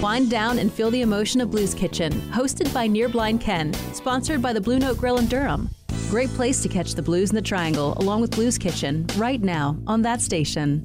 Wind down and feel the emotion of Blues Kitchen, hosted by Near Blind Ken, sponsored by the Blue Note Grill in Durham. Great place to catch the blues in the triangle along with Blues Kitchen right now on that station.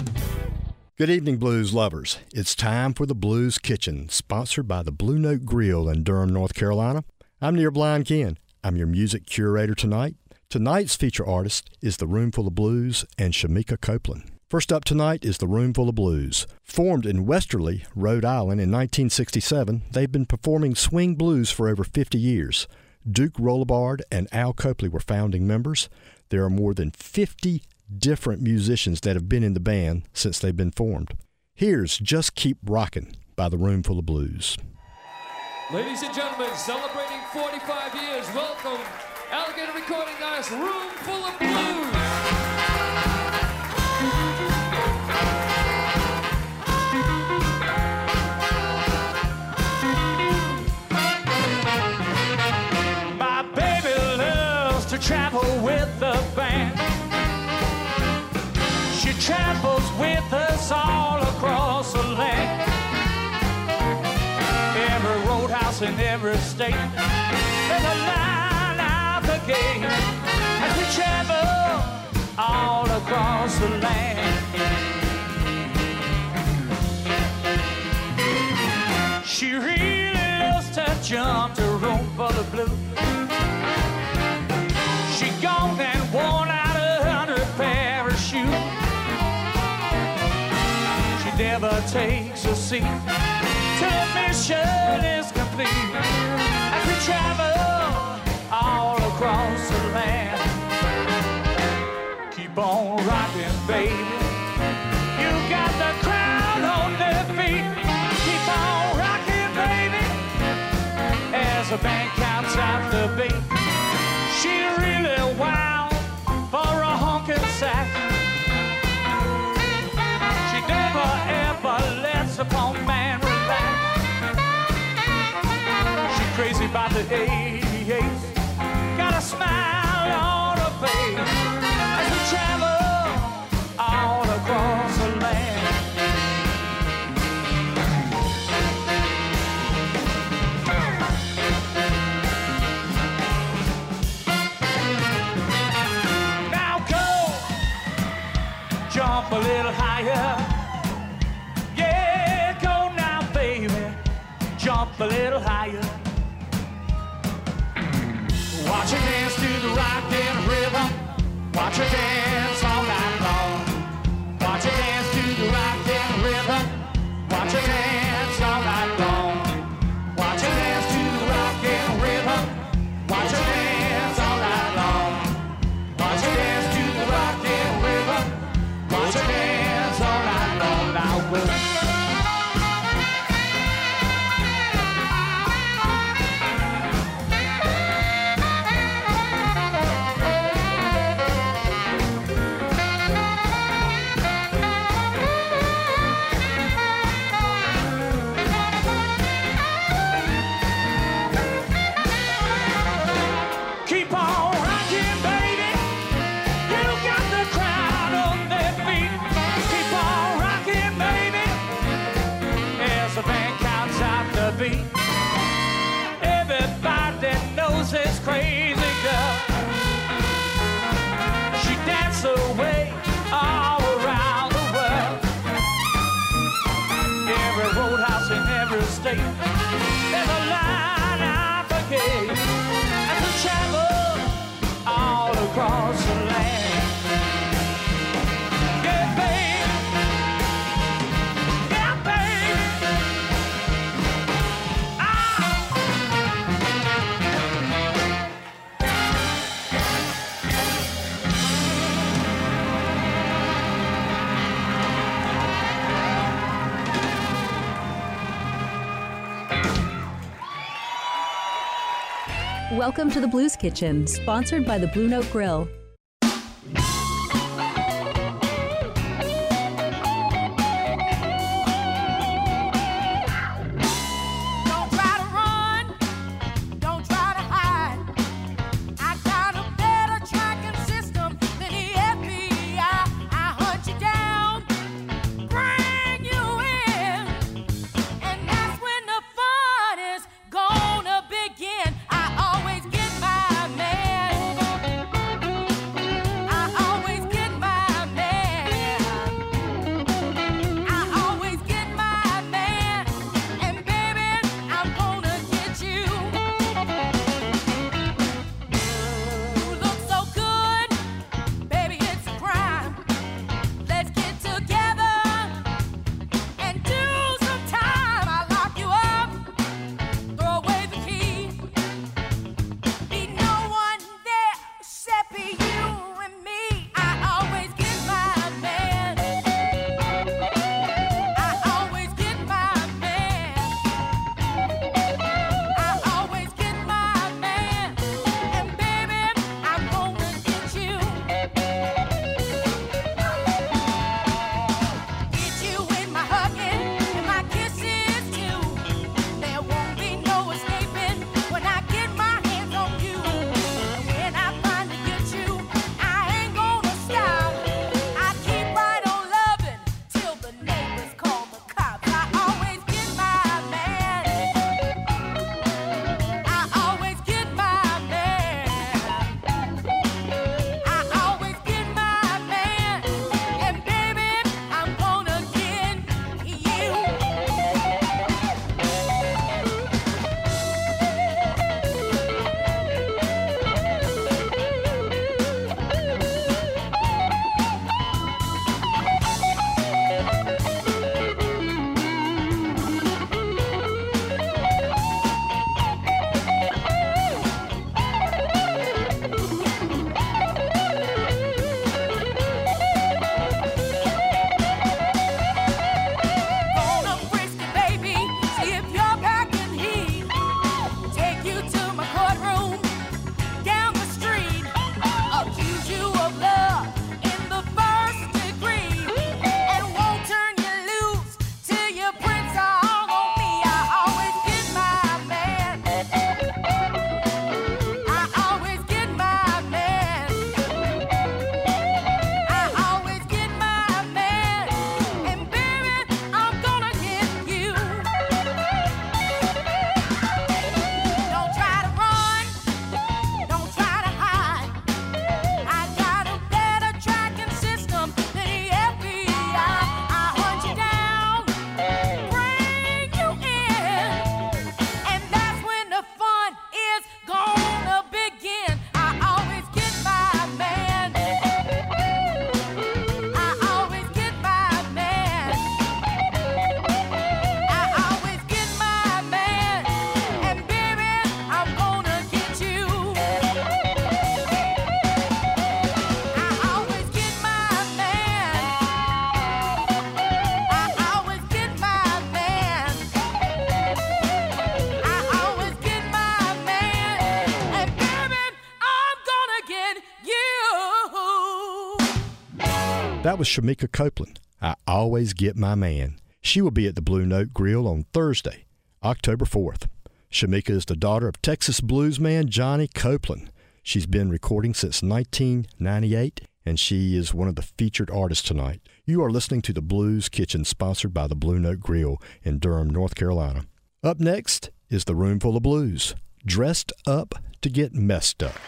Good evening, blues lovers. It's time for the Blues Kitchen, sponsored by the Blue Note Grill in Durham, North Carolina. I'm Near Blind Ken. I'm your music curator tonight. Tonight's feature artist is The Roomful of Blues and Shemekia Copeland. First up tonight is The Roomful of Blues. Formed in Westerly, Rhode Island in 1967, they've been performing swing blues for over 50 years. Duke Robillard and Al Copley were founding members. There are more than 50 different musicians that have been in the band since they've been formed. Here's Just Keep Rockin' by The Roomful of Blues. Ladies and gentlemen, celebrating 45 years, welcome Alligator Recording Artist Room Full of Blues. Travels with us all across the land. Every roadhouse in every state. There's a line out the gate as we travel all across the land. She really loves to jump to room for the blue. Never takes a seat till the mission is complete. As we travel all across the land, keep on rocking, baby. You got the crowd on their feet. Keep on rocking, baby. As the band counts out the beat, crazy Watch her dance Welcome to the Blues Kitchen, sponsored by the Blue Note Grill. That was Shemekia Copeland. I always get my man. She will be at the Blue Note Grill on Thursday, October 4th. Shemekia is the daughter of Texas bluesman Johnny Copeland. She's been recording since 1998, and she is one of the featured artists tonight. You are listening to the Blues Kitchen, sponsored by the Blue Note Grill in Durham, North Carolina. Up next is the Roomful of Blues, dressed up to get messed up.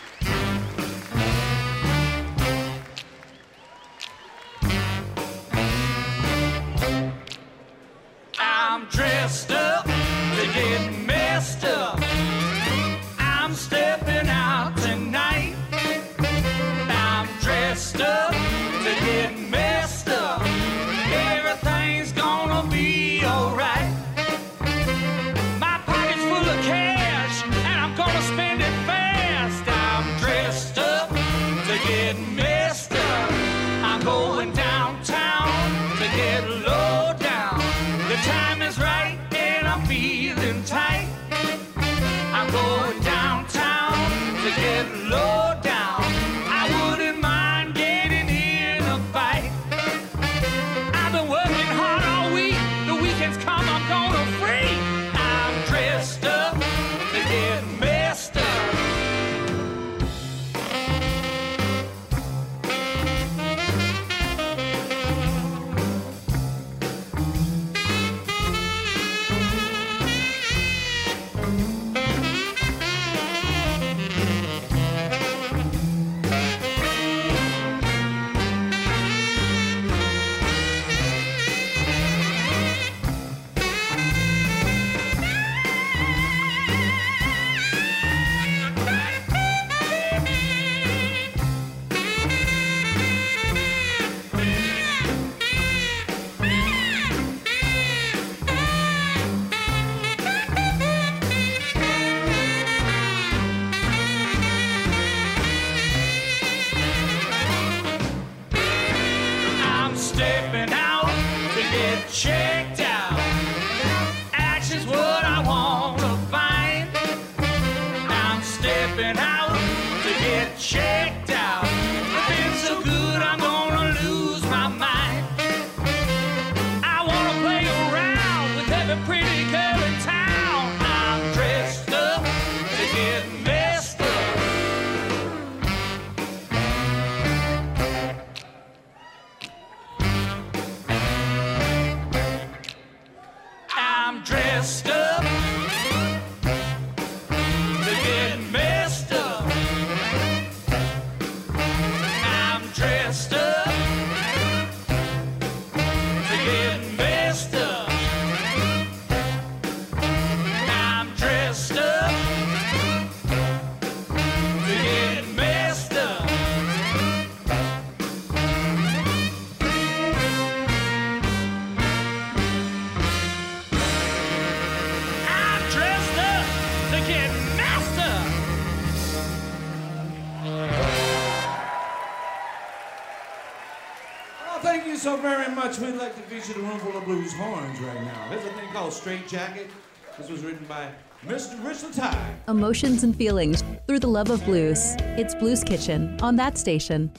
Much. We'd like to feature the Roomful of Blues horns right now. There's a thing called Straight Jacket. This was written by Mr. Rich Lataille. Emotions and feelings through the love of blues. It's Blues Kitchen on that station.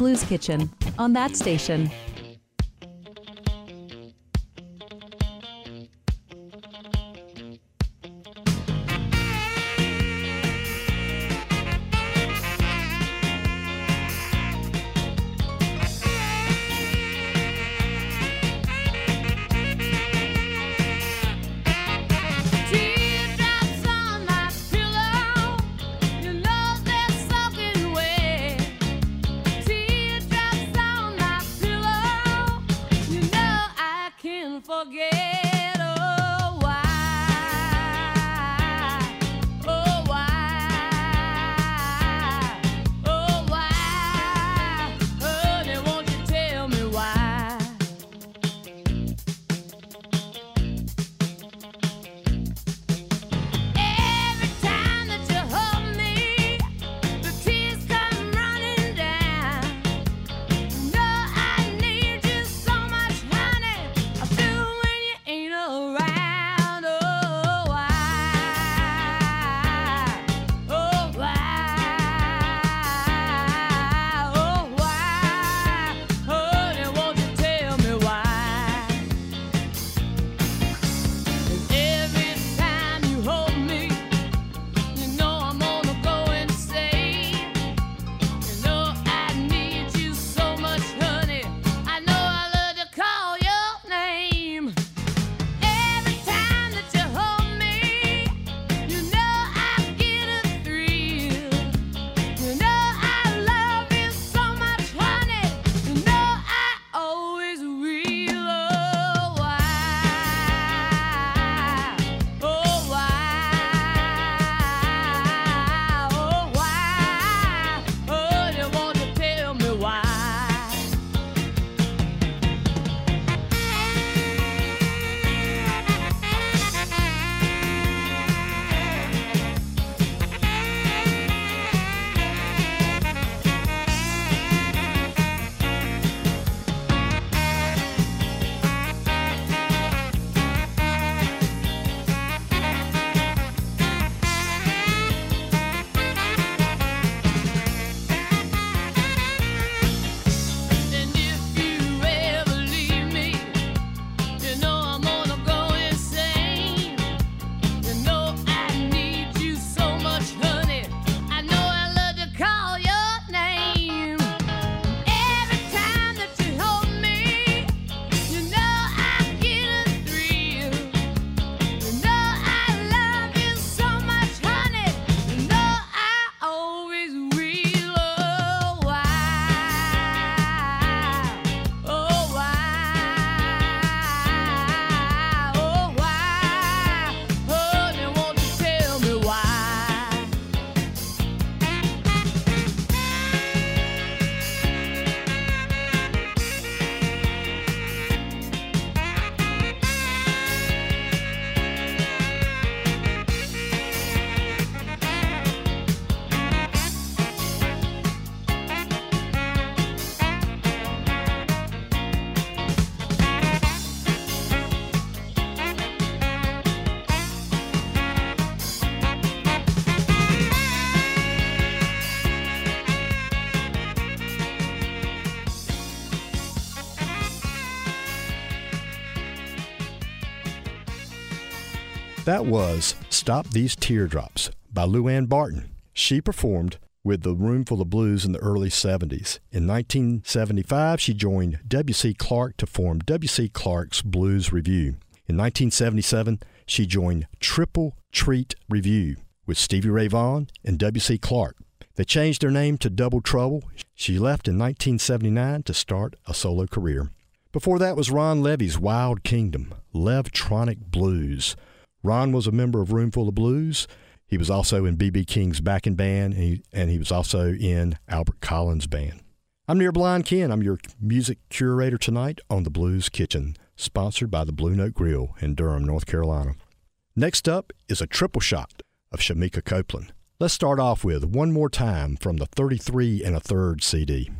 Blues Kitchen on that station. That was Stop These Teardrops by Lou Ann Barton. She performed with the Roomful of Blues in the early 70s. In 1975, she joined W.C. Clark to form W.C. Clark's Blues Review. In 1977, she joined Triple Threat Revue with Stevie Ray Vaughan and W.C. Clark. They changed their name to Double Trouble. She left in 1979 to start a solo career. Before that was Ron Levy's Wild Kingdom, Levtronic Blues. Ron was a member of Roomful of Blues. He was also in B.B. King's backing band, and he, and he was also in Albert Collins' band. I'm Near Blind Ken. I'm your music curator tonight on the Blues Kitchen, sponsored by the Blue Note Grill in Durham, North Carolina. Next up is a triple shot of Shemekia Copeland. Let's start off with One More Time from the 33 and a third CD.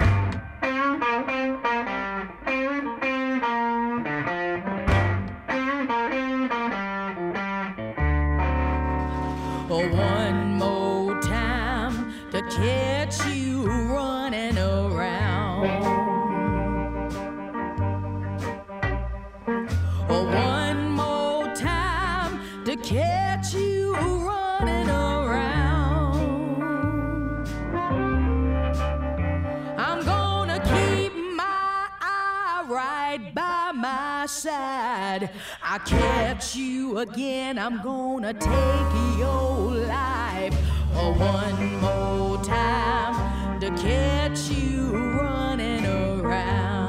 side. I catch you again, I'm gonna take your life. Oh, one more time to catch you running around.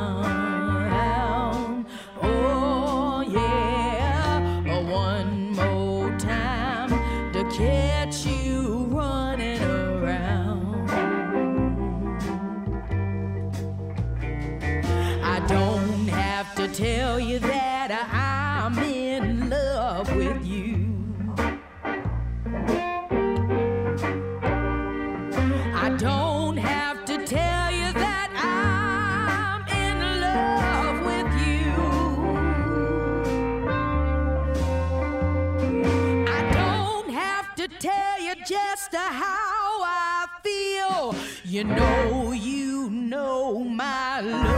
tell you that I'm in love with you. I don't have to tell you that I'm in love with you. I don't have to tell you just how I feel. You know, you know my love.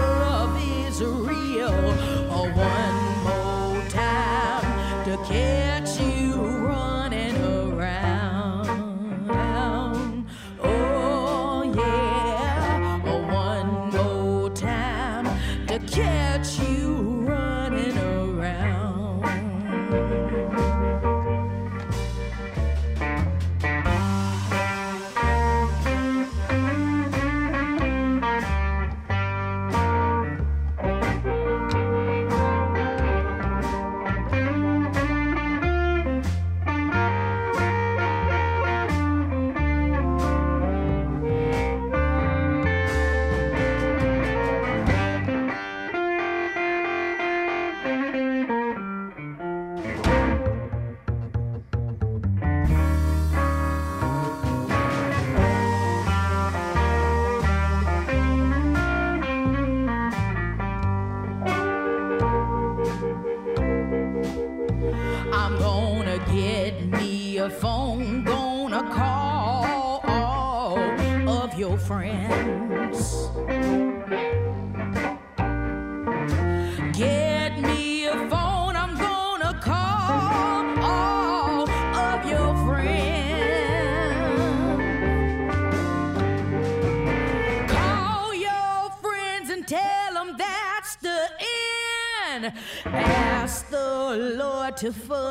to fool.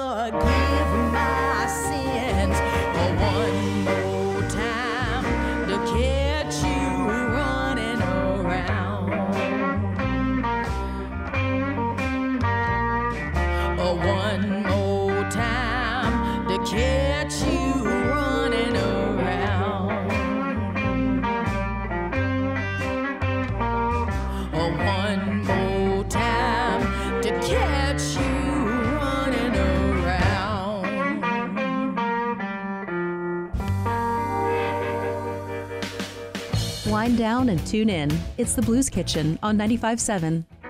and tune in. It's the Blues Kitchen on 957.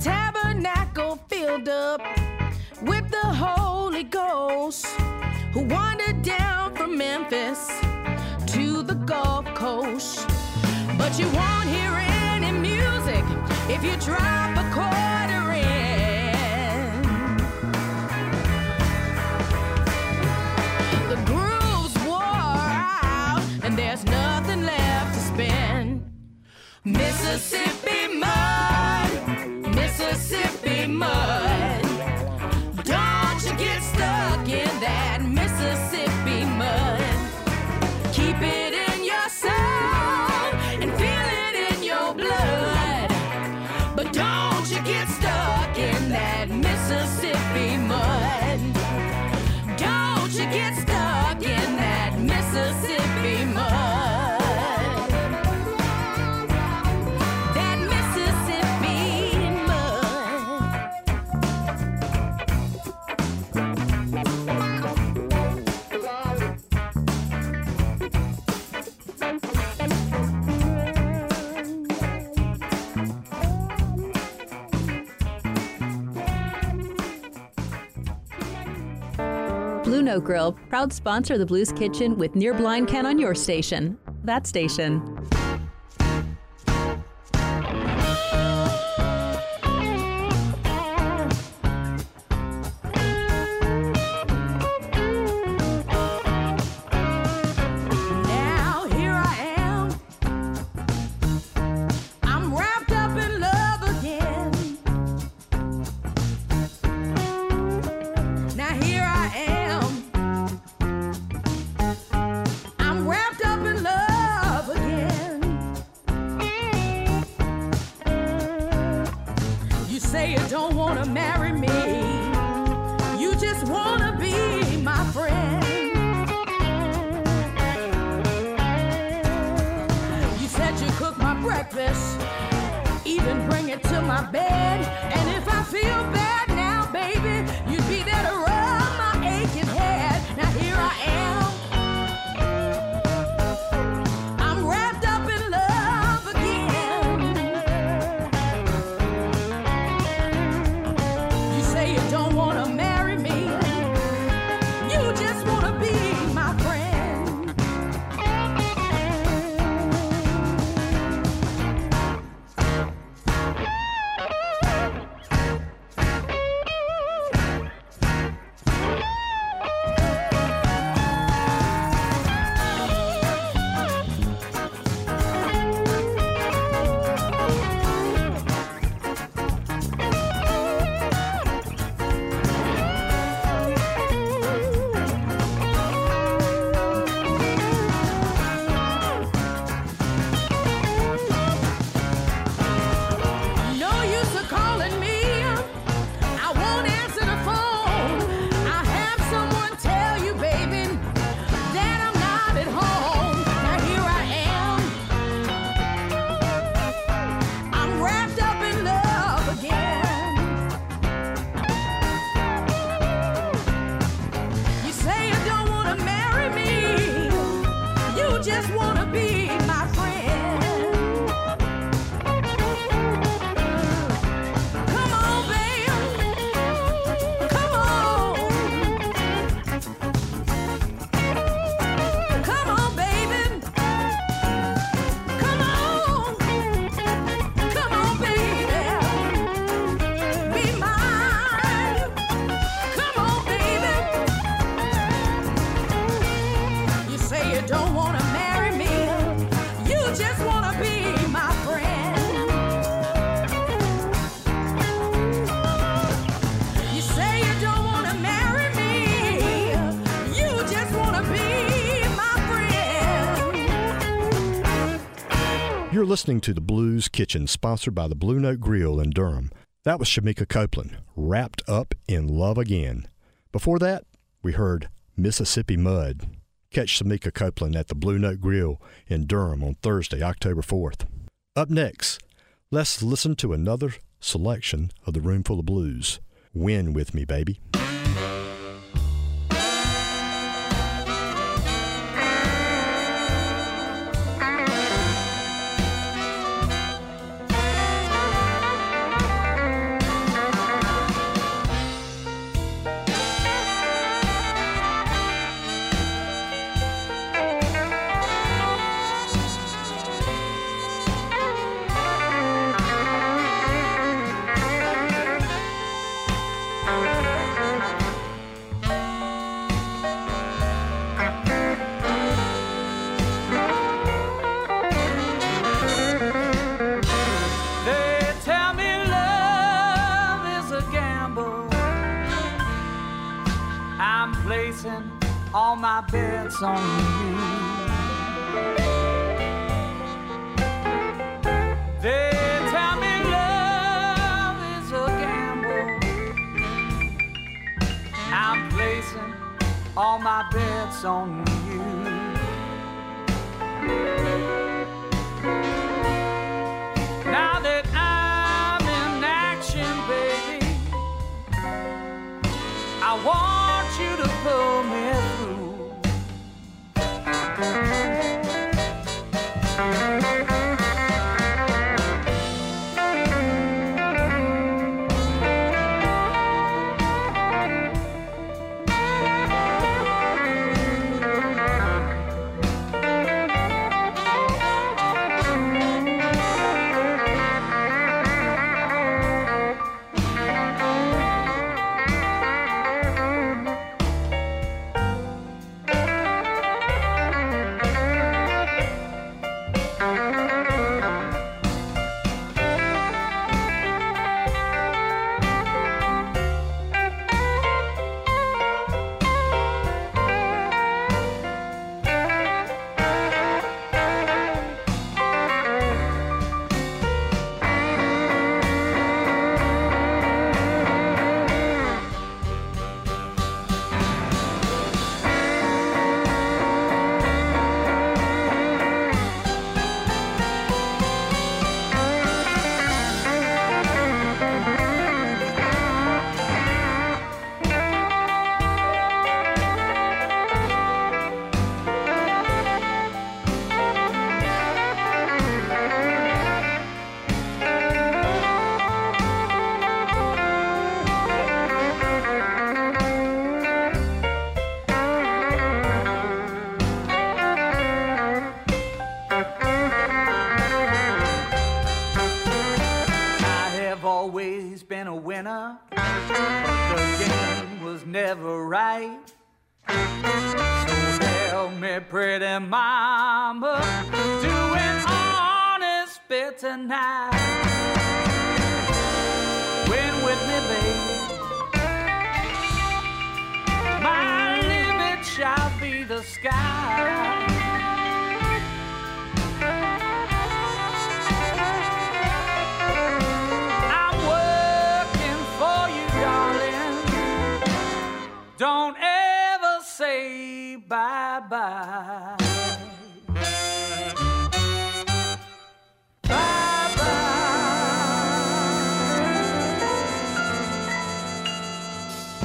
tabernacle filled up with the Holy Ghost who wandered down from Memphis to the Gulf Coast. But you won't hear any music if you drop a quarter in. The grooves wore out and there's nothing left to spend. Mississippi. Mississippi mud. Oak Grill, proud sponsor of the Blues Kitchen with Near Blind Ken on your station. That station. my bed. And if I feel bad, listening to the Blues Kitchen, sponsored by the Blue Note Grill in Durham. That was Shemekia Copeland, wrapped up in love again. Before that, we heard Mississippi Mud. Catch Shemekia Copeland at the Blue Note Grill in Durham on Thursday, October 4th. Up next, let's listen to another selection of the Roomful of Blues. Win with me, baby. Bets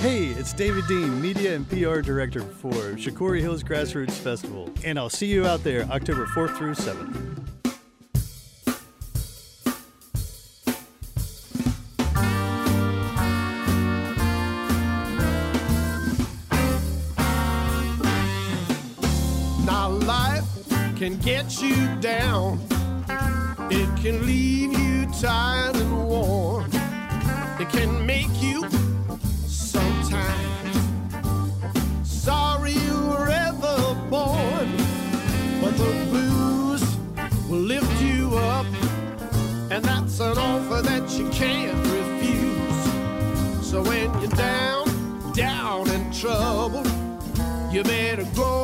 Hey, it's David Dean, Media and PR Director for Shakori Hills Grassroots Festival, and I'll see you out there October 4th through 7th. Now life can get you down. It can leave you tired you better go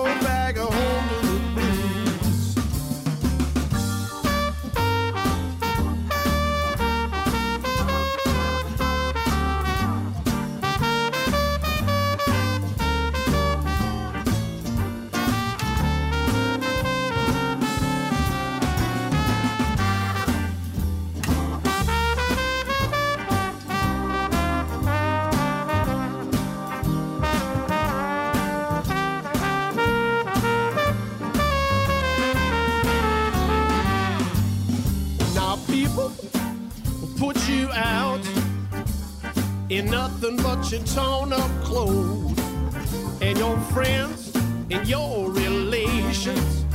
your torn up clothes. And your friends and your relations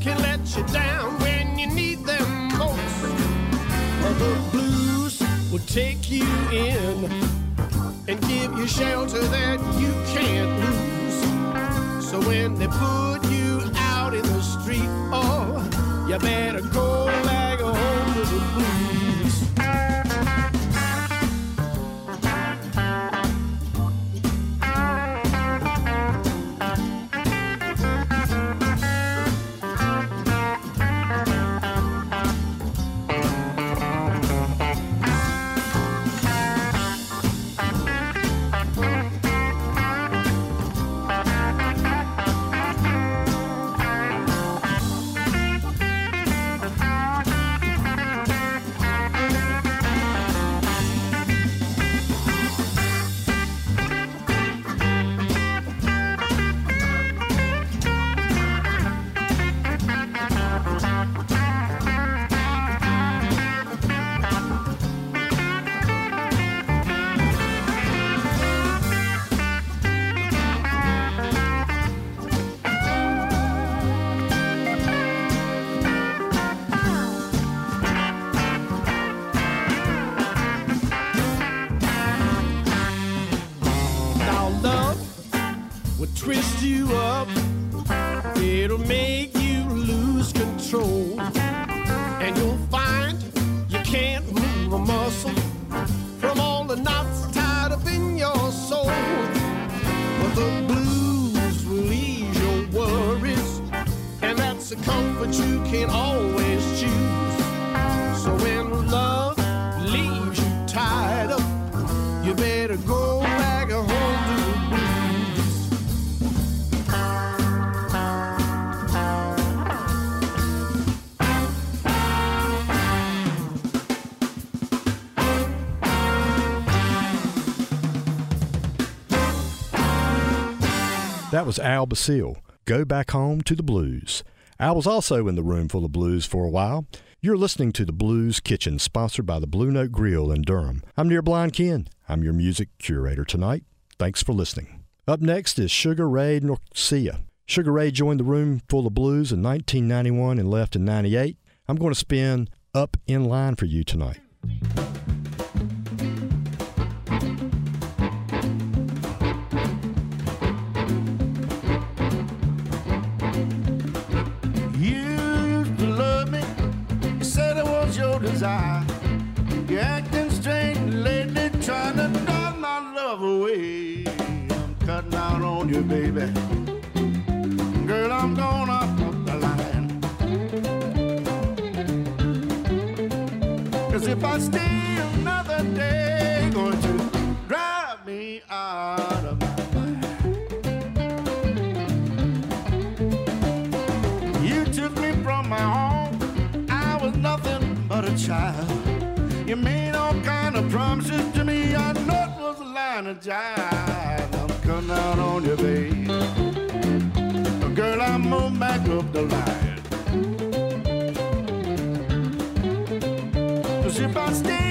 can let you down when you need them most. But the blues will take you in and give you shelter that you can't lose. So when they put you out in the street, oh, you better go back home to the blues. A comfort you can always choose. So when love leaves you tied up, you better go back home to the blues. That was Al Basile. Go back home to the blues. Al was also in the Roomful of Blues for a while. You're listening to the Blues Kitchen, sponsored by the Blue Note Grill in Durham. I'm Near Blind Ken. I'm your music curator tonight. Thanks for listening. Up next is Sugar Ray Norcia. Sugar Ray joined the Roomful of Blues in 1991 and left in 98. I'm going to spin Up in Line for you tonight. Desire. You're acting strange lately, trying to dog my love away. I'm cutting out on you, baby. Girl, I'm gonna up the line. Cause if I stay another day, going to drive me out of my mind. You took me from my home. Child. You made all kind of promises to me. I know it was a line of jive. I'm coming out on you, babe. Oh, girl, I'm moving back up the line. If I stay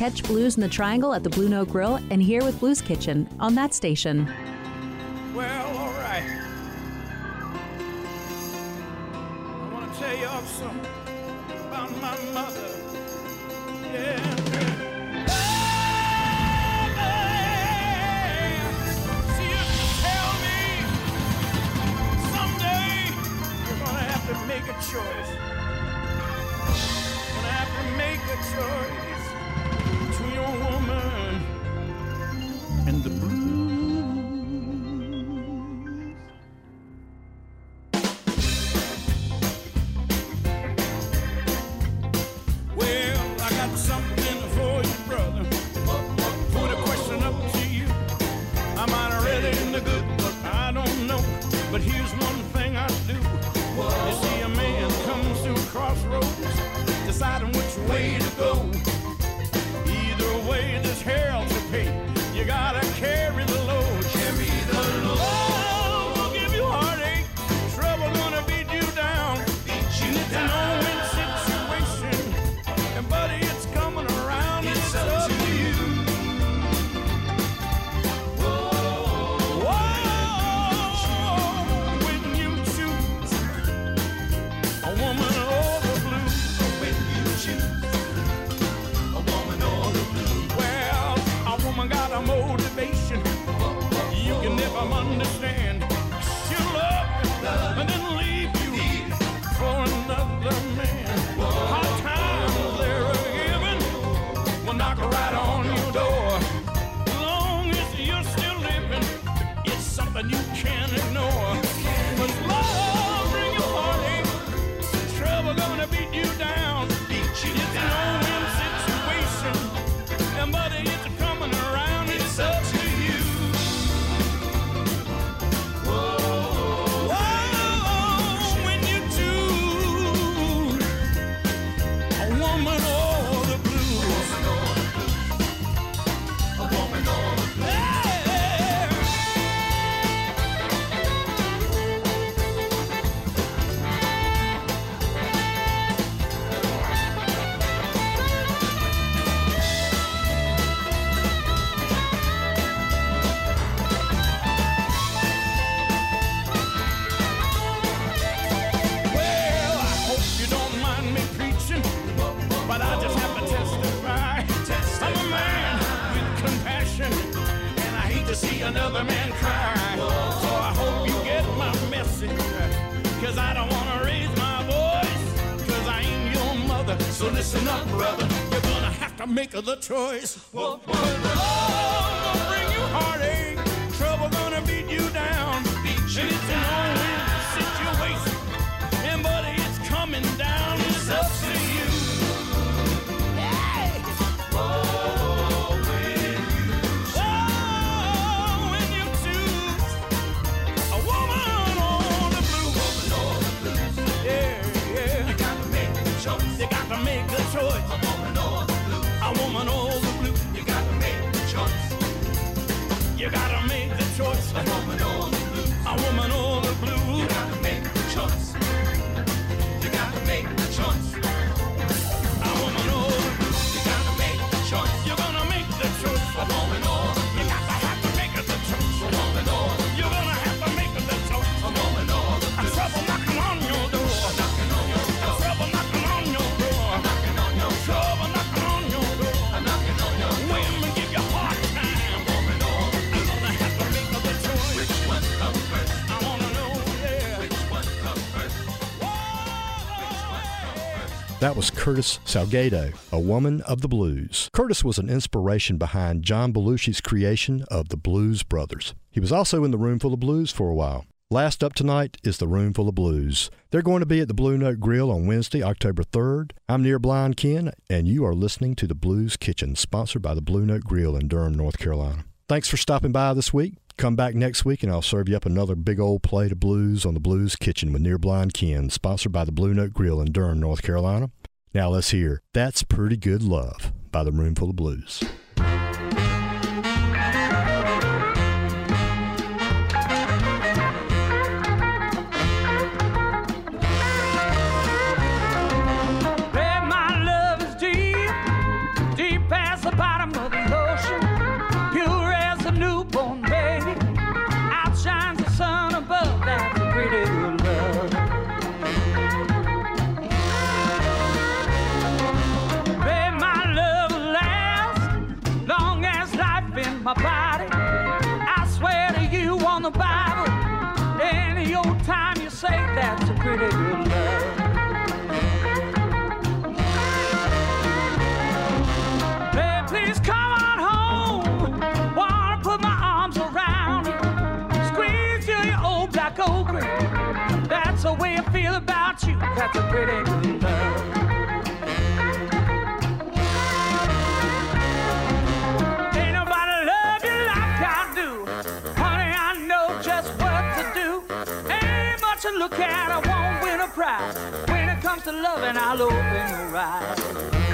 Catch Blues in the Triangle at the Blue Note Grill and here with Blues Kitchen on that station. hell to Pete. another man cry. So I hope you get my message. Cause I don't wanna raise my voice. Cause I ain't your mother. So listen up, brother. You're gonna have to make the choice. What would love gonna bring you heartache? Trouble gonna beat you down. Beat you and it's down. That was Curtis Salgado, a woman of the blues. Curtis was an inspiration behind John Belushi's creation of the Blues Brothers. He was also in the Roomful of Blues for a while. Last up tonight is the Roomful of Blues. They're going to be at the Blue Note Grill on Wednesday, October 3rd. I'm near Blind Ken, and you are listening to the Blues Kitchen, sponsored by the Blue Note Grill in Durham, North Carolina. Thanks for stopping by this week. Come back next week and I'll serve you up another big old plate of blues on the Blues Kitchen with Near Blind Ken, sponsored by the Blue Note Grill in Durham, North Carolina. Now let's hear That's Pretty Good Love by the Roomful of Blues. That's a pretty good love. Ain't nobody love you like I do. Honey, I know just what to do. Ain't much to look at, I won't win a prize. When it comes to loving, I'll open your eyes.